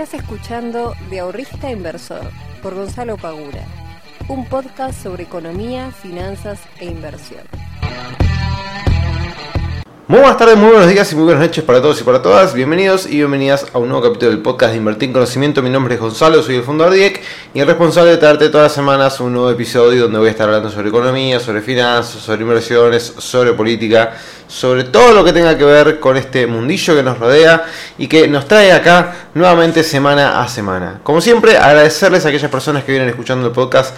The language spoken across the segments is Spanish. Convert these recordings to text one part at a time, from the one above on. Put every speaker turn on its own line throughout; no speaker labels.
Estás escuchando De Ahorrista Inversor por Gonzalo Pagura, un podcast sobre economía, finanzas e inversión.
Muy buenas tardes, muy buenos días y muy buenas noches para todos y para todas. Bienvenidos y bienvenidas a un nuevo capítulo del podcast de Invertir en Conocimiento. Mi nombre es Gonzalo, soy el fundador de IEC y el responsable de traerte todas las semanas un nuevo episodio donde voy a estar hablando sobre economía, sobre finanzas, sobre inversiones, sobre política, sobre todo lo que tenga que ver con este mundillo que nos rodea y que nos trae acá nuevamente semana a semana. Como siempre, agradecerles a aquellas personas que vienen escuchando el podcast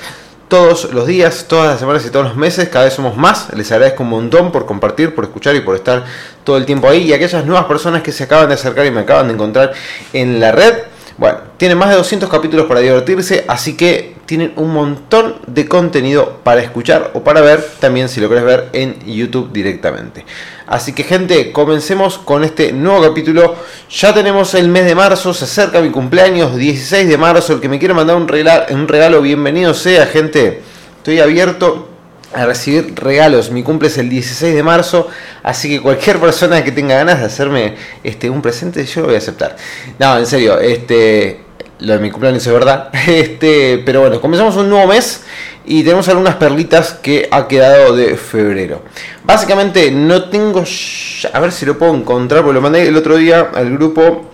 todos los días, todas las semanas y todos los meses, cada vez somos más. Les agradezco un montón por compartir, por escuchar y por estar todo el tiempo ahí. Y aquellas nuevas personas que se acaban de acercar y me acaban de encontrar en la red, bueno, tienen más de 200 capítulos para divertirse, así que tienen un montón de contenido para escuchar o para ver, también si lo querés ver en YouTube directamente. Así que gente, comencemos con este nuevo capítulo. Ya tenemos el mes de marzo, se acerca mi cumpleaños, 16 de marzo. El que me quiera mandar un regalo, un regalo bienvenido sea, gente. Estoy abierto a recibir regalos. Mi cumple es el 16 de marzo, así que cualquier persona que tenga ganas de hacerme este, un presente, yo lo voy a aceptar. No, en serio, este, lo de mi cumpleaños es verdad. Este, pero bueno, comenzamos un nuevo mes y tenemos algunas perlitas que ha quedado de febrero. Básicamente no tengo, a ver si lo puedo encontrar, porque lo mandé el otro día al grupo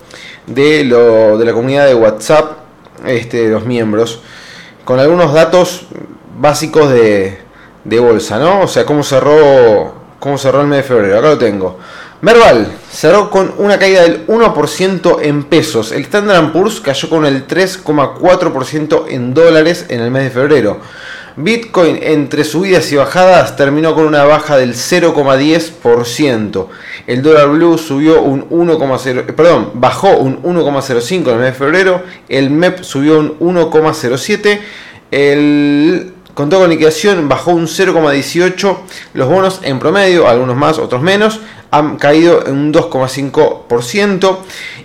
de, lo, de la comunidad de WhatsApp, este, los miembros, con algunos datos básicos de de bolsa, ¿no? O sea, cómo cerró, cómo cerró el mes de febrero. Acá lo tengo. Merval cerró con una caída del 1% en pesos. El Standard Poor's cayó con el 3,4% en dólares en el mes de febrero. Bitcoin entre subidas y bajadas terminó con una baja del 0,10%. El dólar blue subió un 1,0, perdón, bajó un 1,05 en el mes de febrero. El MEP subió un 1,07. El con con liquidación bajó un 0,18. Los bonos en promedio, algunos más, otros menos, han caído en un 2,5%.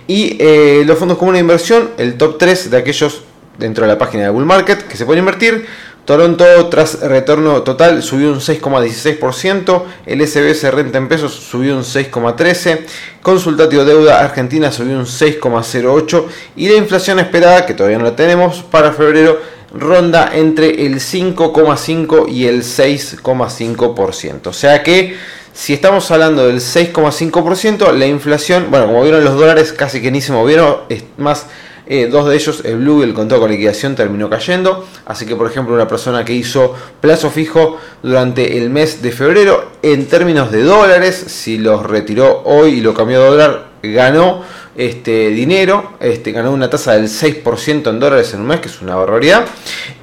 Y eh, los fondos comunes de inversión, el top 3 de aquellos dentro de la página de Bull Market que se pueden invertir. Toronto tras retorno total subió un 6,16%, el SBS renta en pesos subió un 6,13%, consultativo deuda argentina subió un 6,08% y la inflación esperada, que todavía no la tenemos, para febrero ronda entre el 5,5 y el 6,5%. O sea que si estamos hablando del 6,5%, la inflación, bueno, como vieron los dólares casi que ni se movieron, es más, eh, dos de ellos, el Blue y el contado con liquidación, terminó cayendo. Así que, por ejemplo, una persona que hizo plazo fijo durante el mes de febrero, en términos de dólares, si los retiró hoy y lo cambió a dólar, ganó este dinero, este, ganó una tasa del 6% en dólares en un mes, que es una barbaridad,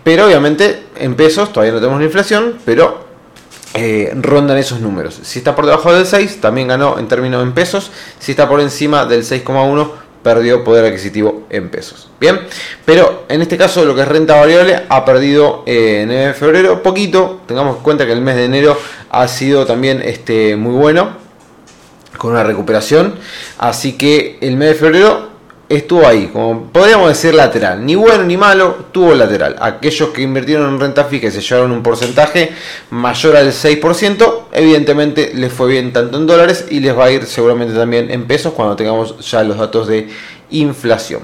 pero obviamente en pesos todavía no tenemos la inflación, pero eh, rondan esos números. Si está por debajo del 6, también ganó en términos en pesos, si está por encima del 6,1, perdió poder adquisitivo en pesos. Bien, pero en este caso lo que es renta variable ha perdido eh, en febrero poquito. Tengamos en cuenta que el mes de enero ha sido también este, muy bueno con una recuperación. Así que el mes de febrero estuvo ahí, como podríamos decir lateral. Ni bueno ni malo, tuvo lateral. Aquellos que invirtieron en renta fija y se llevaron un porcentaje mayor al 6%, evidentemente les fue bien tanto en dólares y les va a ir seguramente también en pesos cuando tengamos ya los datos de inflación.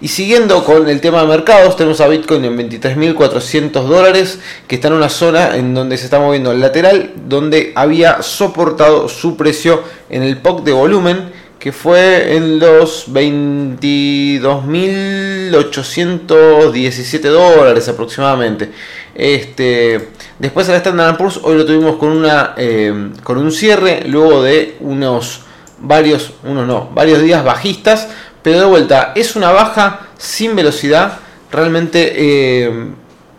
Y siguiendo con el tema de mercados, tenemos a Bitcoin en 23.400 dólares, que está en una zona en donde se está moviendo el lateral, donde había soportado su precio en el POC de volumen, que fue en los 22.817 dólares aproximadamente. Este, después el Standard Poor's hoy lo tuvimos con, una, eh, con un cierre, luego de unos varios, unos no, varios días bajistas pero de vuelta, es una baja sin velocidad. Realmente eh,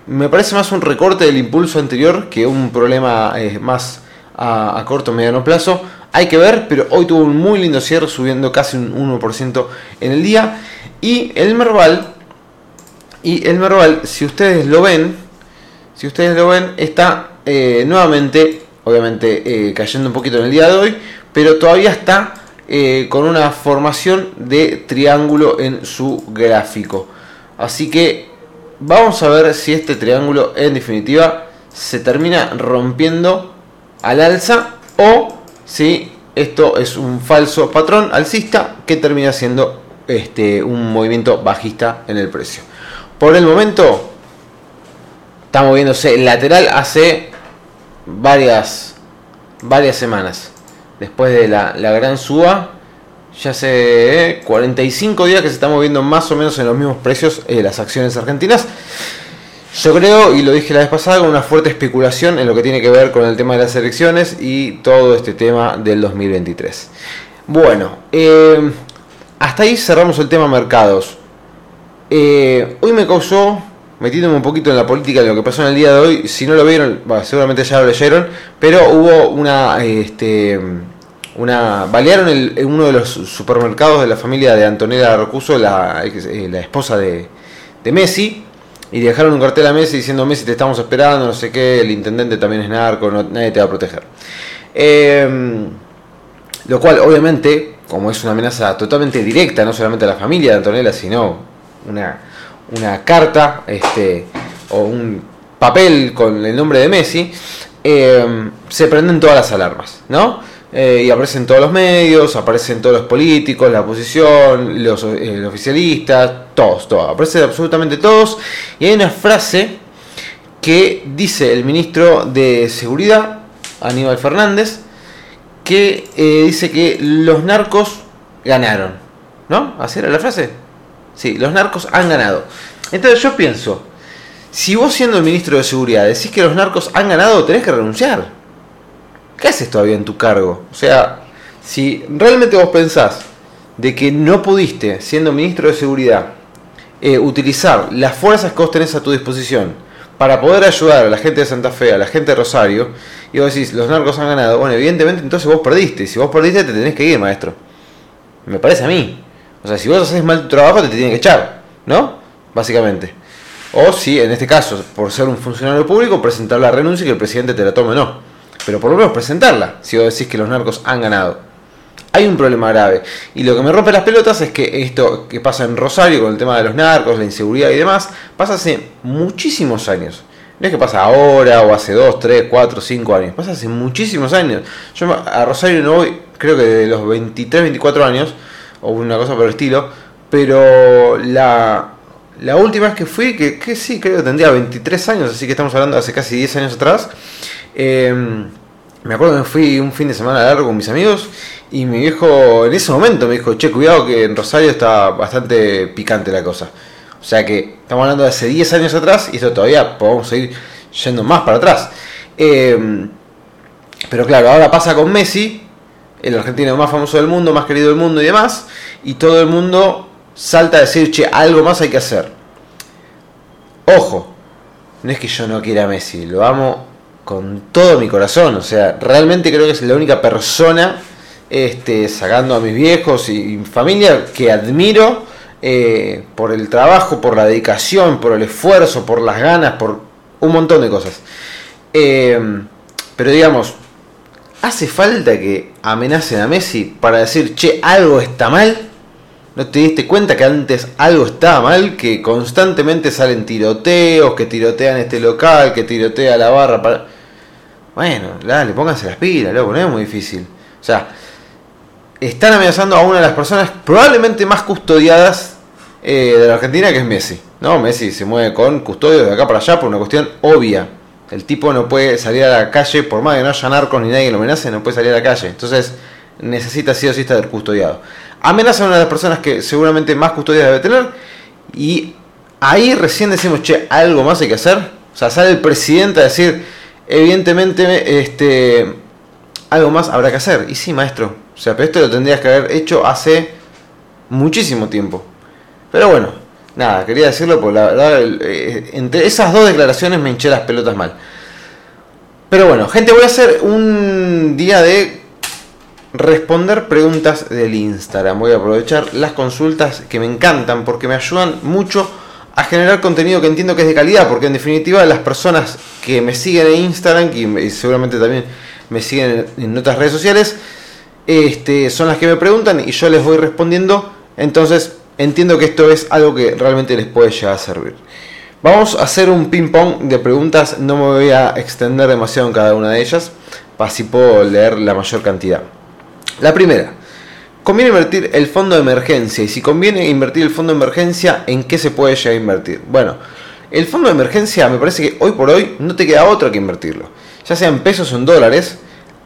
me parece más un recorte del impulso anterior que un problema eh, más a, corto o mediano plazo. Hay que ver, pero hoy tuvo un muy lindo cierre, subiendo casi un 1% en el día. Y el Merval, y el Merval, si ustedes lo ven, si ustedes lo ven, está eh, nuevamente, obviamente, cayendo un poquito en el día de hoy, pero todavía está eh, con una formación de triángulo en su gráfico. Así que vamos a ver si este triángulo en definitiva se termina rompiendo al alza o si esto es un falso patrón alcista que termina siendo este, un movimiento bajista en el precio. Por el momento está moviéndose lateral hace varias, varias semanas. Después de la, gran suba, ya hace 45 días que se está moviendo más o menos en los mismos precios eh, las acciones argentinas. Yo creo, y lo dije la vez pasada, con una fuerte especulación en lo que tiene que ver con el tema de las elecciones y todo este tema del 2023. Bueno, eh, hasta ahí cerramos el tema mercados. Eh, hoy me causó, metiéndome un poquito en la política de lo que pasó en el día de hoy, si no lo vieron, seguramente ya lo leyeron, pero hubo una, este, una, balearon en uno de los supermercados de la familia de Antonella Rocuso, la, eh, esposa de, de Messi, y dejaron un cartel a Messi diciendo Messi te estamos esperando, no sé qué, el intendente también es narco, nadie te va a proteger. Em, lo cual obviamente, como es una amenaza totalmente directa, no solamente a la familia de Antonella, sino una, una carta este, o un papel con el nombre de Messi, em, se prenden todas las alarmas, ¿no? Eh, y aparecen todos los medios, aparecen todos los políticos, la oposición, los, eh, oficialistas, todos, todos, aparecen absolutamente todos. Y hay una frase que dice el ministro de Seguridad, Aníbal Fernández, que eh, dice que los narcos ganaron. ¿No? ¿Así era la frase? Sí, los narcos han ganado. Entonces yo pienso, si vos siendo el ministro de Seguridad decís que los narcos han ganado, tenés que renunciar. ¿qué haces todavía en tu cargo? O sea, si realmente vos pensás de que no pudiste, siendo ministro de Seguridad, eh, utilizar las fuerzas que vos tenés a tu disposición para poder ayudar a la gente de Santa Fe, a la gente de Rosario, y vos decís, los narcos han ganado, bueno, evidentemente entonces vos perdiste, y si vos perdiste te tenés que ir, maestro. Me parece a mí. O sea, si vos haces mal tu trabajo te tienen que echar, ¿no? Básicamente. O si, en este caso, por ser un funcionario público, presentar la renuncia y que el presidente te la tome o no pero por lo menos presentarla, si vos decís que los narcos han ganado. Hay un problema grave. Y lo que me rompe las pelotas es que esto que pasa en Rosario con el tema de los narcos, la inseguridad y demás, pasa hace muchísimos años. No es que pasa ahora o hace 2, 3, 4, 5 años. Pasa hace muchísimos años. Yo a Rosario no voy, creo que de los 23, 24 años, o una cosa por el estilo. Pero la, la última vez que fui, que, que sí, creo que tendría 23 años, así que estamos hablando de hace casi 10 años atrás. Em, me acuerdo que fui un fin de semana largo con mis amigos y mi viejo en ese momento me dijo, che, cuidado que en Rosario está bastante picante la cosa. O sea que estamos hablando de hace 10 años atrás y esto todavía podemos seguir yendo más para atrás. Em, pero claro, ahora pasa con Messi, el argentino más famoso del mundo, más querido del mundo y demás, y todo el mundo salta a decir, che, algo más hay que hacer. Ojo, no es que yo no quiera a Messi, lo amo con todo mi corazón. O sea, realmente creo que es la única persona, este, sacando a mis viejos y, mi familia, que admiro eh, por el trabajo, por la dedicación, por el esfuerzo, por las ganas, por un montón de cosas. Eh, pero digamos, ¿hace falta que amenacen a Messi para decir, che, algo está mal? ¿No te diste cuenta que antes algo estaba mal? Que constantemente salen tiroteos, que tirotean este local, que tirotea la barra. Para... Bueno, dale, pónganse las pilas, loco, no es muy difícil. O sea, están amenazando a una de las personas probablemente más custodiadas eh, de la Argentina, que es Messi. No, Messi se mueve con custodio de acá para allá por una cuestión obvia. El tipo no puede salir a la calle, por más que no haya narcos ni nadie lo amenace, no puede salir a la calle. Entonces, necesita sí o sí estar custodiado. Amenaza a una de las personas que seguramente más custodias debe tener. Y ahí recién decimos, che, algo más hay que hacer. O sea, sale el presidente a decir, evidentemente, este, algo más habrá que hacer. Y sí, maestro. O sea, pero esto lo tendrías que haber hecho hace muchísimo tiempo. Pero bueno, nada, quería decirlo porque la verdad, eh, entre esas dos declaraciones me hinché las pelotas mal. Pero bueno, gente, voy a hacer un día de responder preguntas del Instagram. Voy a aprovechar las consultas que me encantan porque me ayudan mucho a generar contenido que entiendo que es de calidad, porque en definitiva las personas que me siguen en Instagram y seguramente también me siguen en otras redes sociales, este, son las que me preguntan y yo les voy respondiendo, entonces entiendo que esto es algo que realmente les puede llegar a servir. Vamos a hacer un ping pong de preguntas, no me voy a extender demasiado en cada una de ellas, así puedo leer la mayor cantidad. La primera, conviene invertir el fondo de emergencia. Y si conviene invertir el fondo de emergencia, ¿en qué se puede llegar a invertir? Bueno, el fondo de emergencia me parece que hoy por hoy no te queda otra que invertirlo. Ya sea en pesos o en dólares,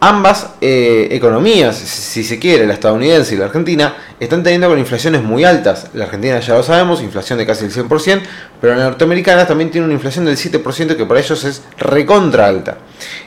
ambas eh, economías, si se quiere, la estadounidense y la argentina, están teniendo con inflaciones muy altas. La argentina ya lo sabemos, inflación de casi el 100%, pero la norteamericana también tiene una inflación del 7% que para ellos es recontra alta.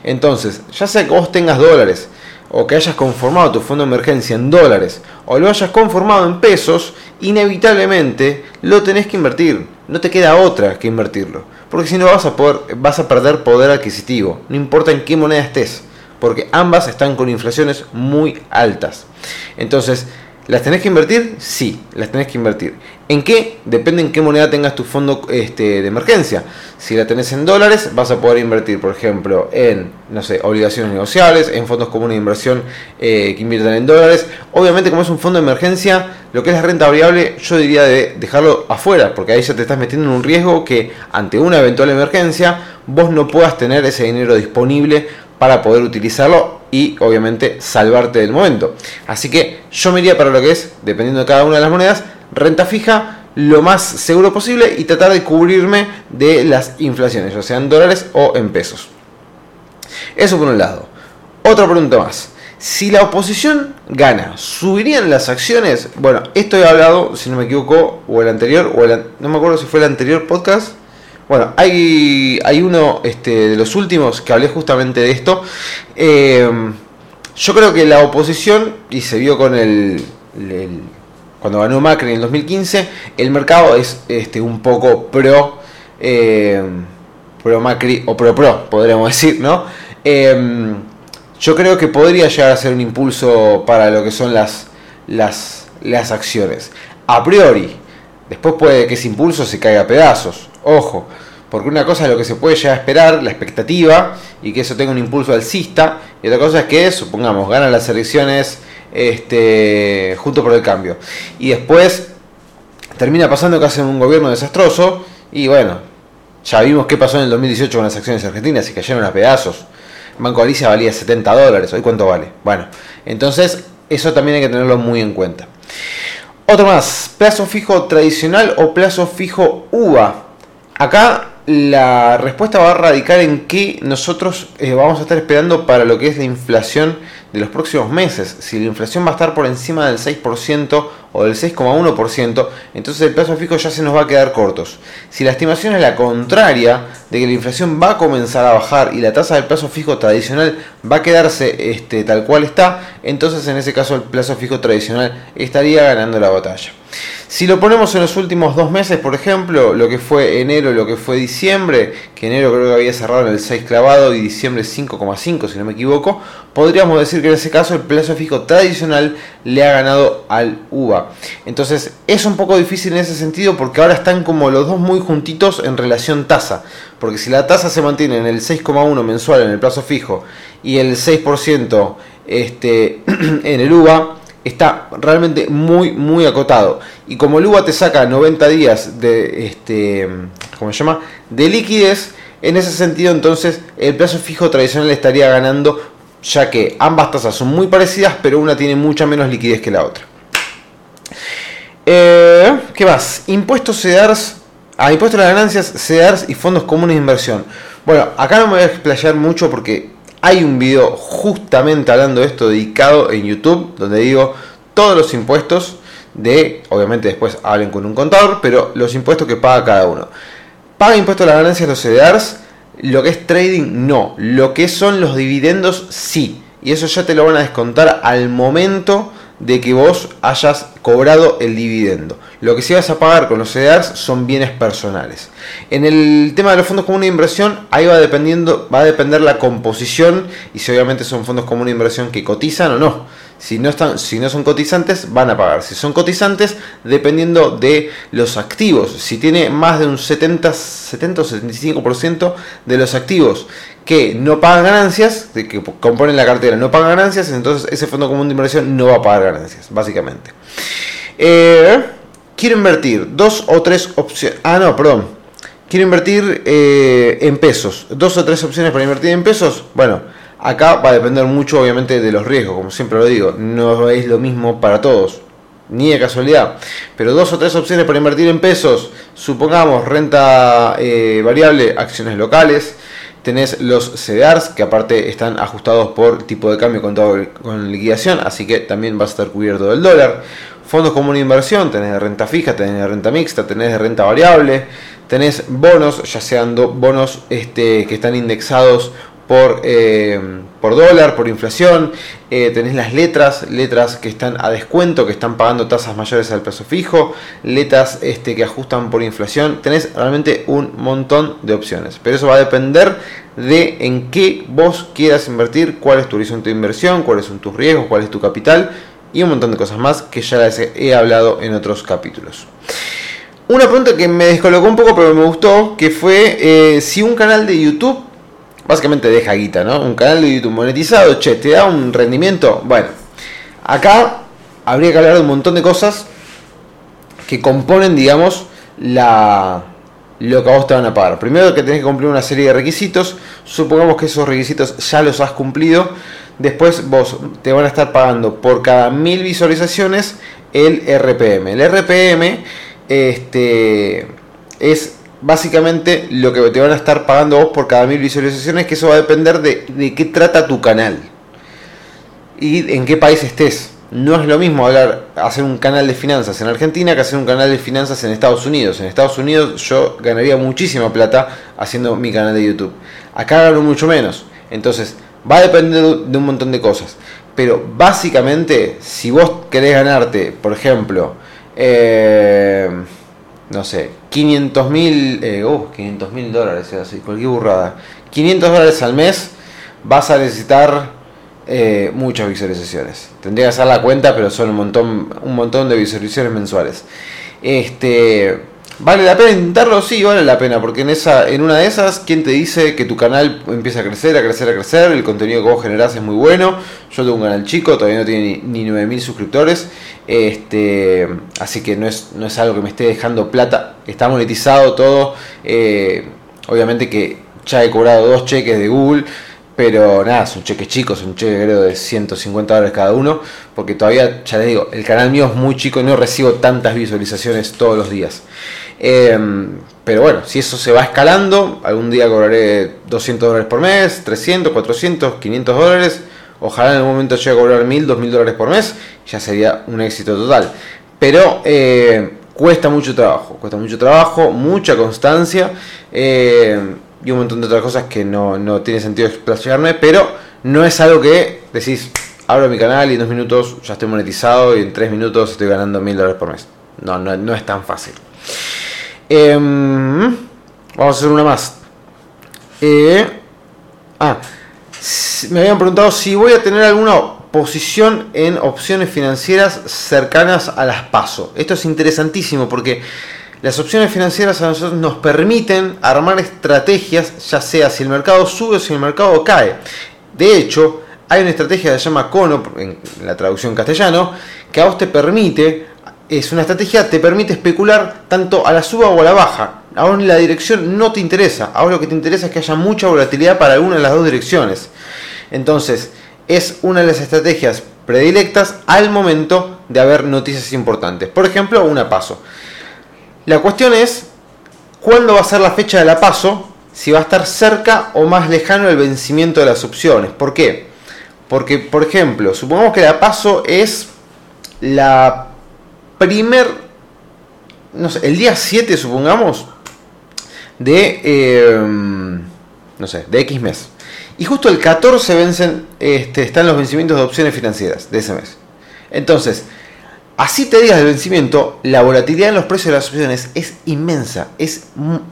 Entonces, ya sea que vos tengas dólares, o que hayas conformado tu fondo de emergencia en dólares, o lo hayas conformado en pesos, inevitablemente lo tenés que invertir. No te queda otra que invertirlo. Porque si no vas a, poder, vas a perder poder adquisitivo. No importa en qué moneda estés. Porque ambas están con inflaciones muy altas. Entonces, ¿Las tenés que invertir? Sí, las tenés que invertir. ¿En qué? Depende en qué moneda tengas tu fondo este, de emergencia. Si la tenés en dólares, vas a poder invertir, por ejemplo, en, no sé, obligaciones negociables, en fondos comunes de inversión eh, que inviertan en dólares. Obviamente, como es un fondo de emergencia, lo que es la renta variable, yo diría de dejarlo afuera, porque ahí ya te estás metiendo en un riesgo que ante una eventual emergencia, vos no puedas tener ese dinero disponible para poder utilizarlo y obviamente salvarte del momento. Así que yo me iría para lo que es, dependiendo de cada una de las monedas, renta fija lo más seguro posible y tratar de cubrirme de las inflaciones, ya sean dólares o en pesos. Eso por un lado. Otra pregunta más. Si la oposición gana, ¿subirían las acciones? Bueno, esto he hablado, si no me equivoco, o el anterior, o el, no me acuerdo si fue el anterior podcast, bueno, hay, hay uno este, de los últimos que hablé justamente de esto. Eh, yo creo que la oposición, y se vio con el, cuando ganó Macri en el 2015, el mercado es este, un poco pro, eh, pro Macri o pro pro, podríamos decir, ¿no? Eh, yo creo que podría llegar a ser un impulso para lo que son las, las, las acciones. A priori, después puede que ese impulso se caiga a pedazos. Ojo, porque una cosa es lo que se puede llegar a esperar, la expectativa, y que eso tenga un impulso alcista, y otra cosa es que, supongamos, ganan las elecciones este, junto por el cambio. Y después termina pasando que hacen un gobierno desastroso, y bueno, ya vimos qué pasó en el 2018 con las acciones argentinas, se cayeron a pedazos. Banco Alicia valía 70 dólares, hoy cuánto vale. Bueno, entonces eso también hay que tenerlo muy en cuenta. Otro más, plazo fijo tradicional o plazo fijo UVA. Acá la respuesta va a radicar en qué nosotros eh, vamos a estar esperando para lo que es la inflación de los próximos meses. Si la inflación va a estar por encima del 6% o del 6,1%, entonces el plazo fijo ya se nos va a quedar cortos. Si la estimación es la contraria, de que la inflación va a comenzar a bajar y la tasa del plazo fijo tradicional va a quedarse este, tal cual está, entonces en ese caso el plazo fijo tradicional estaría ganando la batalla. Si lo ponemos en los últimos dos meses, por ejemplo, lo que fue enero lo que fue diciembre, que enero creo que había cerrado en el 6 clavado y diciembre 5,5 si no me equivoco, podríamos decir que en ese caso el plazo fijo tradicional le ha ganado al UVA. Entonces es un poco difícil en ese sentido porque ahora están como los dos muy juntitos en relación tasa. Porque si la tasa se mantiene en el 6,1 mensual en el plazo fijo y el 6% este, en el UVA, está realmente muy, muy acotado. Y como el UVA te saca 90 días de, este, ¿cómo se llama? De liquidez, en ese sentido entonces el plazo fijo tradicional estaría ganando, ya que ambas tasas son muy parecidas, pero una tiene mucha menos liquidez que la otra. Eh, ¿Qué más? Impuestos CEDARS, ah, impuestos a ganancias, CEDARS y fondos comunes de inversión. Bueno, acá no me voy a explayar mucho porque hay un video justamente hablando de esto dedicado en YouTube, donde digo todos los impuestos de, obviamente después hablen con un contador, pero los impuestos que paga cada uno. ¿Paga impuestos a las ganancias los CDRs? Lo que es trading, no. Lo que son los dividendos, sí. Y eso ya te lo van a descontar al momento de que vos hayas cobrado el dividendo. Lo que sí vas a pagar con los CDRs son bienes personales. En el tema de los fondos comunes de inversión, ahí va dependiendo, va a depender la composición y si obviamente son fondos comunes de inversión que cotizan o no. Si no, están, si no son cotizantes, van a pagar. Si son cotizantes, dependiendo de los activos. Si tiene más de un 70, 70 o 75% de los activos que no pagan ganancias, que componen la cartera, no pagan ganancias, entonces ese fondo común de inversión no va a pagar ganancias, básicamente. Eh, quiero invertir dos o tres opciones. Ah, no, perdón. Quiero invertir eh, en pesos. Dos o tres opciones para invertir en pesos. Bueno, Acá va a depender mucho obviamente de los riesgos, como siempre lo digo, no es lo mismo para todos, ni de casualidad. Pero dos o tres opciones para invertir en pesos, supongamos renta eh, variable, acciones locales, tenés los CDRs que aparte están ajustados por tipo de cambio con, con liquidación, así que también va a estar cubierto del dólar. Fondos como una inversión, tenés de renta fija, tenés de renta mixta, tenés de renta variable, tenés bonos, ya sean bonos este, que están indexados por, eh, por dólar, por inflación, eh, tenés las letras, letras que están a descuento, que están pagando tasas mayores al peso fijo, letras este, que ajustan por inflación, tenés realmente un montón de opciones, pero eso va a depender de en qué vos quieras invertir, cuál es tu horizonte de inversión, cuáles son tus riesgos, cuál es tu capital y un montón de cosas más que ya les he hablado en otros capítulos. Una pregunta que me descolocó un poco pero me gustó, que fue eh, si un canal de YouTube básicamente deja guita, ¿no? Un canal de YouTube monetizado, che, te da un rendimiento. Bueno, acá habría que hablar de un montón de cosas que componen, digamos, la lo que a vos te van a pagar. Primero que tenés que cumplir una serie de requisitos. Supongamos que esos requisitos ya los has cumplido. Después vos te van a estar pagando por cada mil visualizaciones el RPM. El RPM este, es básicamente lo que te van a estar pagando vos por cada mil visualizaciones, que eso va a depender de, qué trata tu canal y en qué país estés. No es lo mismo hablar, hacer un canal de finanzas en Argentina que hacer un canal de finanzas en Estados Unidos. En Estados Unidos yo ganaría muchísima plata haciendo mi canal de YouTube. Acá gano mucho menos. Entonces, va a depender de un montón de cosas. Pero básicamente, si vos querés ganarte, por ejemplo, eh, no sé, 500 mil, eh, uh, 500 mil dólares, cualquier burrada. 500 dólares al mes vas a necesitar eh, muchas visualizaciones. Tendría que hacer la cuenta, pero son un montón, un montón de visualizaciones mensuales. Este, ¿Vale la pena intentarlo? Sí, vale la pena, porque en, esa, en una de esas, ¿quién te dice que tu canal empieza a crecer, a crecer, a crecer? El contenido que vos generás es muy bueno. Yo tengo un canal chico, todavía no tiene ni, ni 9000 suscriptores. Este, así que no es, no es algo que me esté dejando plata. Está monetizado todo. Eh, obviamente que ya he cobrado dos cheques de Google. Pero nada, son cheques chicos, un cheque creo de 150 dólares cada uno, porque todavía, ya les digo, el canal mío es muy chico y no recibo tantas visualizaciones todos los días. Em, pero bueno, si eso se va escalando, algún día cobraré 200 dólares por mes, 300, 400, 500 dólares. Ojalá en algún momento llegue a cobrar 1000, 2000 dólares por mes, ya sería un éxito total. Pero eh, cuesta mucho trabajo, cuesta mucho trabajo, mucha constancia eh, y un montón de otras cosas que no, no tiene sentido explayarme, pero no es algo que decís, abro mi canal y en dos minutos ya estoy monetizado y en tres minutos estoy ganando 1000 dólares por mes. No, no, no es tan fácil. Em, vamos a hacer una más. Eh, ah, me habían preguntado si voy a tener alguna posición en opciones financieras cercanas a las PASO. Esto es interesantísimo porque las opciones financieras a nosotros nos permiten armar estrategias, ya sea si el mercado sube o si el mercado cae. De hecho, hay una estrategia que se llama CONO, en la traducción castellano, que a vos te permite es una estrategia que te permite especular tanto a la suba o a la baja. Ahora la dirección no te interesa. Ahora lo que te interesa es que haya mucha volatilidad para alguna de las dos direcciones. Entonces, es una de las estrategias predilectas al momento de haber noticias importantes. Por ejemplo, una paso. La cuestión es cuándo va a ser la fecha de la paso, si va a estar cerca o más lejano el vencimiento de las opciones. ¿Por qué? Porque, por ejemplo, supongamos que la paso es la primer, no sé, el día 7 supongamos, de, em, no sé, de X mes. Y justo el 14 vencen, este, están los vencimientos de opciones financieras de ese mes. Entonces, así te digas el vencimiento, la volatilidad en los precios de las opciones es inmensa, es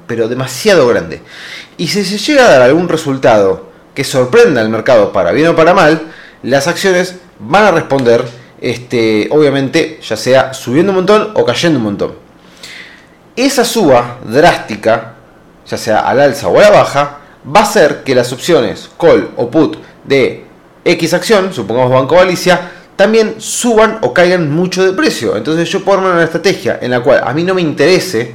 pero demasiado grande. Y si se llega a dar algún resultado que sorprenda al mercado para bien o para mal, las acciones van a responder este, obviamente ya sea subiendo un montón o cayendo un montón. Esa suba drástica, ya sea al alza o a la baja, va a hacer que las opciones call o put de X acción, supongamos Banco Galicia, también suban o caigan mucho de precio. Entonces yo puedo armar una estrategia en la cual a mí no me interese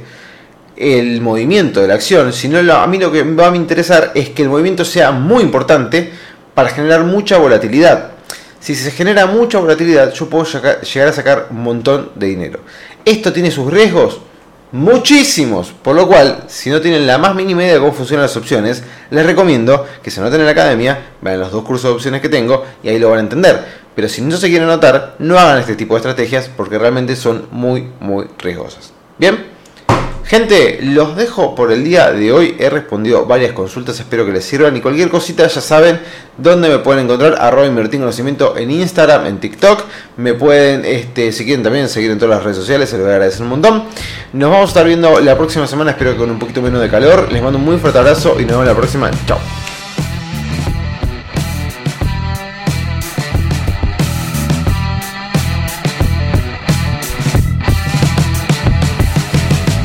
el movimiento de la acción, sino a mí lo que va a me interesar es que el movimiento sea muy importante para generar mucha volatilidad. Si se genera mucha volatilidad, yo puedo llegar a sacar un montón de dinero. ¿Esto tiene sus riesgos? Muchísimos. Por lo cual, si no tienen la más mínima idea de cómo funcionan las opciones, les recomiendo que se anoten en la academia, vean los dos cursos de opciones que tengo y ahí lo van a entender. Pero si no se quieren anotar, no hagan este tipo de estrategias porque realmente son muy, muy riesgosas. Bien. Gente, los dejo por el día de hoy. He respondido varias consultas, espero que les sirvan. Y cualquier cosita ya saben dónde me pueden encontrar. Arroba invertir conocimiento en Instagram, en TikTok. Me pueden, este, si quieren también, seguir en todas las redes sociales. Se lo voy a agradecer un montón. Nos vamos a estar viendo la próxima semana, espero que con un poquito menos de calor. Les mando un muy fuerte abrazo y nos vemos la próxima. Chao.